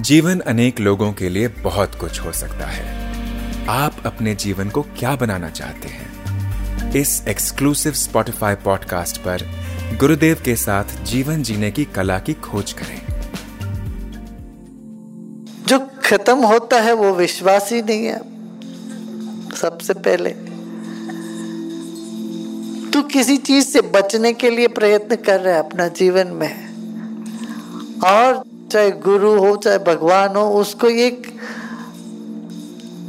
जीवन अनेक लोगों के लिए बहुत कुछ हो सकता है। आप अपने जीवन को क्या बनाना चाहते हैं? इस एक्सक्लूसिव स्पॉटिफाई पॉडकास्ट पर गुरुदेव के साथ जीवन जीने की कला की खोज करें। जो खत्म होता है वो विश्वास ही नहीं है। सबसे पहले तू किसी चीज़ से बचने के लिए प्रयत्न कर रहा है अपना जीवन में। और चाहे गुरु हो, चाहे भगवान हो, उसको एक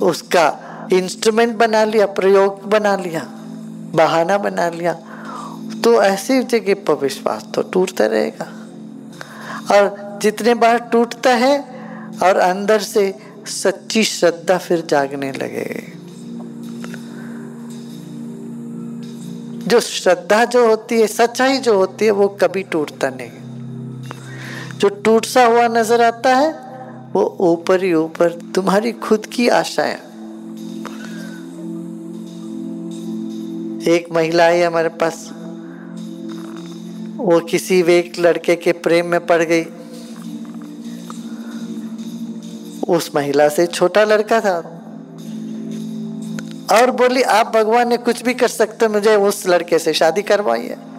उसका इंस्ट्रूमेंट बना लिया, प्रयोग बना लिया, बहाना बना लिया तो ऐसी जगह पर विश्वास तो टूटता रहेगा। और जितने बार टूटता है, और अंदर से सच्ची श्रद्धा फिर जागने लगेगी जो श्रद्धा जो होती है, सच्चाई जो होती है, वो कभी टूटता नहीं। जो टूट सा हुआ नज़र आता है, वो ऊपर ही ऊपर तुम्हारी खुद की आशाएँ एक महिला आई हमारे पास, वो किसी एक लड़के के प्रेम में पड़ गई। उस महिला से छोटा लड़का था। और बोली, आप भगवान ने कुछ भी कर सकते मुझे उस लड़के से शादी करवाई है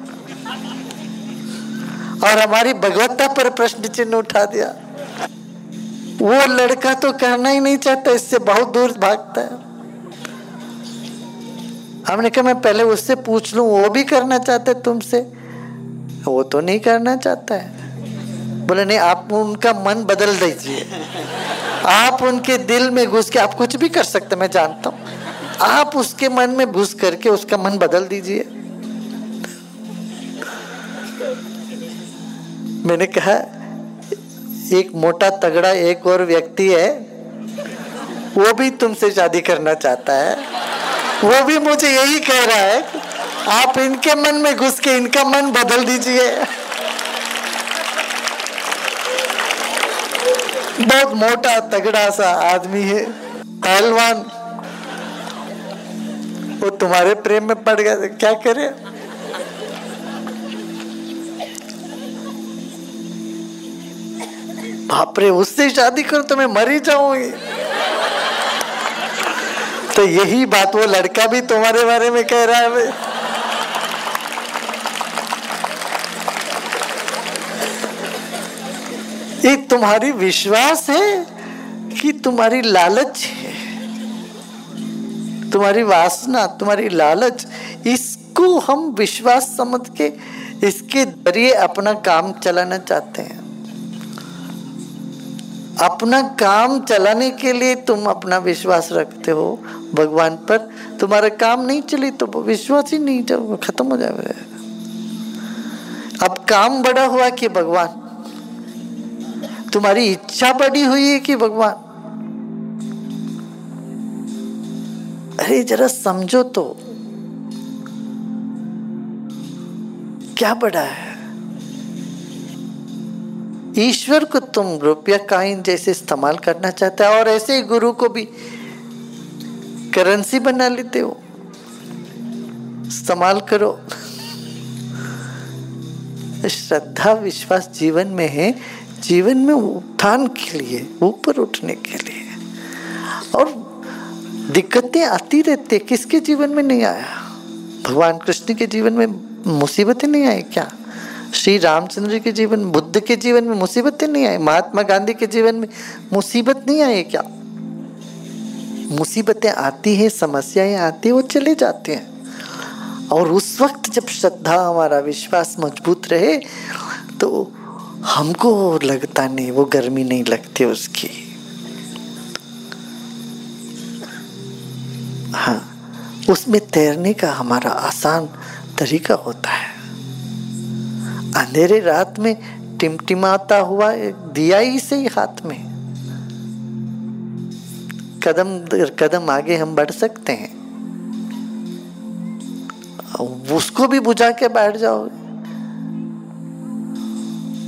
और हमारी भगवत्ता पर प्रश्न चिन्ह उठा दिया। वो लड़का तो करना ही नहीं चाहता, इससे बहुत दूर भागता है। हमने कहा, मैं पहले उससे पूछ लू, वो भी करना चाहता है तुमसे? वो तो नहीं करना चाहता है। बोले, नहीं, आप उनका मन बदल दीजिए। आप उनके दिल में घुस के, आप कुछ भी कर सकते मैं जानता हूँ। आप उसके मन में घुस करके उसका मन बदल दीजिए। मैंने कहा, एक मोटा तगड़ा एक और व्यक्ति है, वो भी तुमसे शादी करना चाहता है। वो भी मुझे यही कह रहा है, आप इनके मन में घुस के इनका मन बदल दीजिए। बहुत मोटा, तगड़ा सा आदमी है, पहलवान। वो तुम्हारे प्रेम में पड़ गया, क्या करे? बापरे उससे शादी करो तो मैं मर ही जाऊँगी। तो यही बात वो लड़का भी तुम्हारे बारे में कह रहा है ये तुम्हारी विश्वास है कि तुम्हारी लालच है? तुम्हारी वासना, तुम्हारी लालच, इसको हम विश्वास समझ के इसके ज़रिए अपना काम चलाना चाहते हैं। अपना काम चलाने के लिए तुम अपना विश्वास रखते हो भगवान पर। तुम्हारा काम नहीं चले तो विश्वास ही नहीं जब खत्म हो जाएगा। अब काम बड़ा हुआ कि भगवान, तुम्हारी इच्छा बड़ी हुई है कि भगवान। अरे जरा समझो तो क्या बड़ा है? ईश्वर को तुम रुपया काइन जैसे इस्तेमाल करना चाहते हो और ऐसे ही गुरु को भी करेंसी बना लेते हो। इस्तेमाल करो। श्रद्धा, विश्वास जीवन में है। जीवन में उत्थान के लिए, ऊपर उठने के लिए। और दिक्कतें आती रहती है। किसके जीवन में नहीं आया? भगवान कृष्ण के जीवन में मुसीबतें नहीं आई क्या? श्री रामचंद्र के जीवन बुद्ध के जीवन में मुसीबतें नहीं आई? महात्मा गांधी के जीवन में मुसीबत नहीं आई क्या? मुसीबतें आती हैं, समस्याएँ आती हैं, वो चले जाते हैं। और उस वक्त जब श्रद्धा हमारा विश्वास मज़बूत रहे तो हमको लगता नहीं, वो गर्मी नहीं लगती उसकी। हाँ उसमें तैरने का हमारा आसान तरीका होता है। अंधेरे रात में टिमटिमाता हुआ दिया ही से ही हाथ में। कदम कदम आगे हम बढ़ सकते हैं। उसको भी बुझा के बैठ जाओगे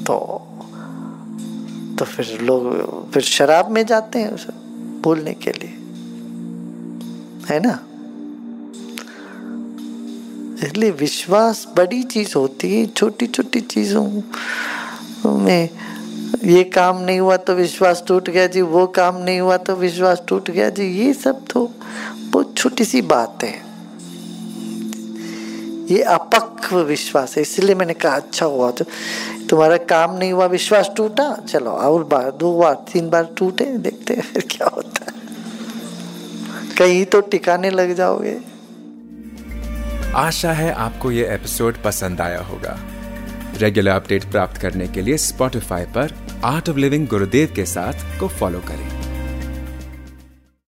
तो तो फिर लोग, फिर शराब में जाते हैं भूलने के लिए। है ना? इसलिए विश्वास बड़ी चीज़ होती है छोटी छोटी चीज़ों में। ये काम नहीं हुआ तो विश्वास टूट गया जी, वो काम नहीं हुआ तो विश्वास टूट गया जी। ये सब तो बहुत छोटी सी बात है। ये अपक्व विश्वास है, इसलिए मैंने कहा अच्छा हुआ तो। तुम्हारा काम नहीं हुआ, विश्वास टूटा? चलो, और बार, दो बार, तीन बार टूटे, देखते हैं फिर क्या होता है। कहीं तो टिकाने लग जाओगे। आशा है आपको ये एपिसोड पसंद आया होगा। रेगुलर अपडेट प्राप्त करने के लिए स्पॉटिफाई पर आर्ट ऑफ़ लिविंग गुरुदेव के साथ को फॉलो करें।